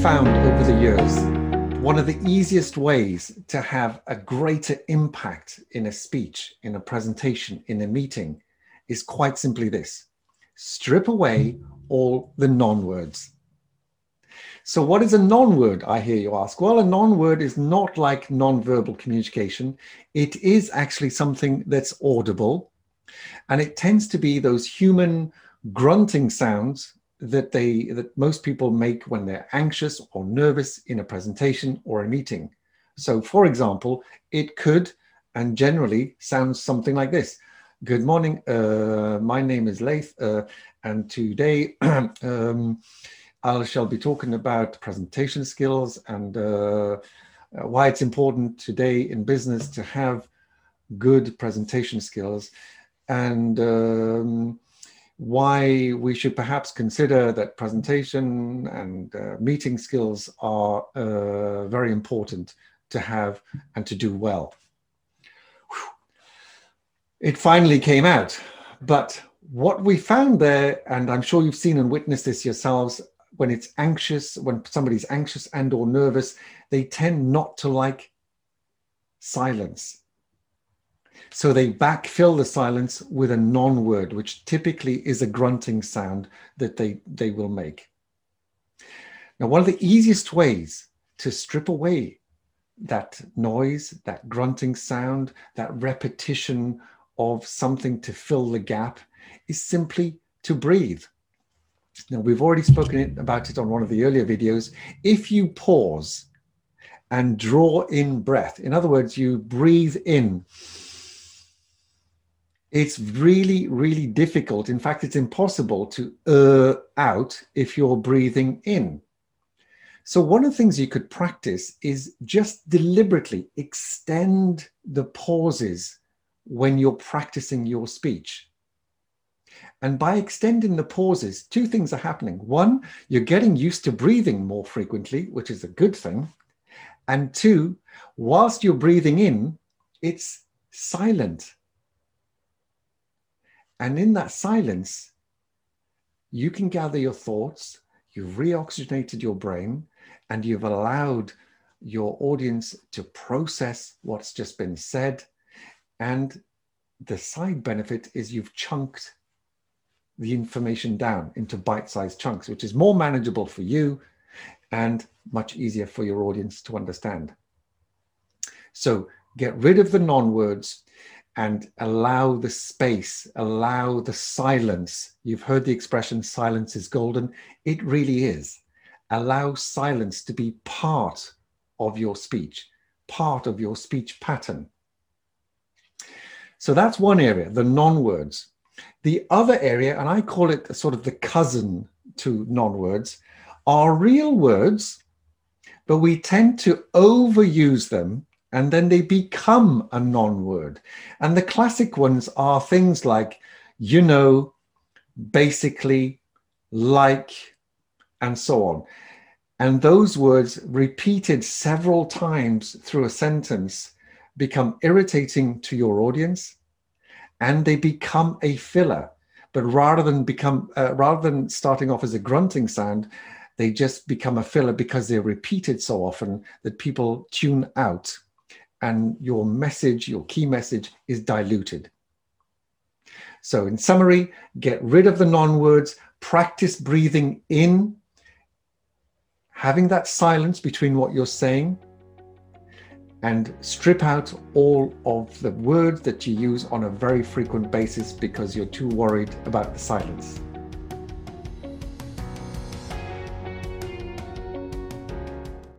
found over the years one of the easiest ways to have a greater impact in a speech, in a presentation, in a meeting is quite simply this strip away all the non words. So, what is a non word? I hear you ask. Well, a non word is not like non verbal communication, it is actually something that's audible. And it tends to be those human grunting sounds that they that most people make when they're anxious or nervous in a presentation or a meeting. So, for example, it could and generally sounds something like this. Good morning. Uh, my name is Laith, uh, and today um, I shall be talking about presentation skills and uh, why it's important today in business to have good presentation skills. And um, why we should perhaps consider that presentation and uh, meeting skills are uh, very important to have and to do well. Whew. It finally came out, but what we found there, and I'm sure you've seen and witnessed this yourselves, when it's anxious, when somebody's anxious and or nervous, they tend not to like silence so they backfill the silence with a non word, which typically is a grunting sound that they, they will make. Now, one of the easiest ways to strip away that noise, that grunting sound, that repetition of something to fill the gap is simply to breathe. Now, we've already spoken about it on one of the earlier videos. If you pause and draw in breath, in other words, you breathe in it's really, really difficult. In fact, it's impossible to uh out if you're breathing in. So, one of the things you could practice is just deliberately extend the pauses when you're practicing your speech. And by extending the pauses, two things are happening. One, you're getting used to breathing more frequently, which is a good thing. And two, whilst you're breathing in, it's silent and in that silence, you can gather your thoughts, you've reoxygenated your brain, and you've allowed your audience to process what's just been said. And the side benefit is you've chunked the information down into bite sized chunks, which is more manageable for you and much easier for your audience to understand. So get rid of the non words and allow the space, allow the silence. You've heard the expression silence is golden. It really is. Allow silence to be part of your speech, part of your speech pattern. So that's one area, the non words. The other area, and I call it sort of the cousin to non words, are real words, but we tend to overuse them and then they become a non word. And the classic ones are things like, you know, basically, like, and so on. And those words, repeated several times through a sentence, become irritating to your audience and they become a filler. But rather than become, uh, rather than starting off as a grunting sound, they just become a filler because they're repeated so often that people tune out and your message, your key message, is diluted. So, in summary, get rid of the non words, practice breathing in, having that silence between what you're saying, and strip out all of the words that you use on a very frequent basis because you're too worried about the silence.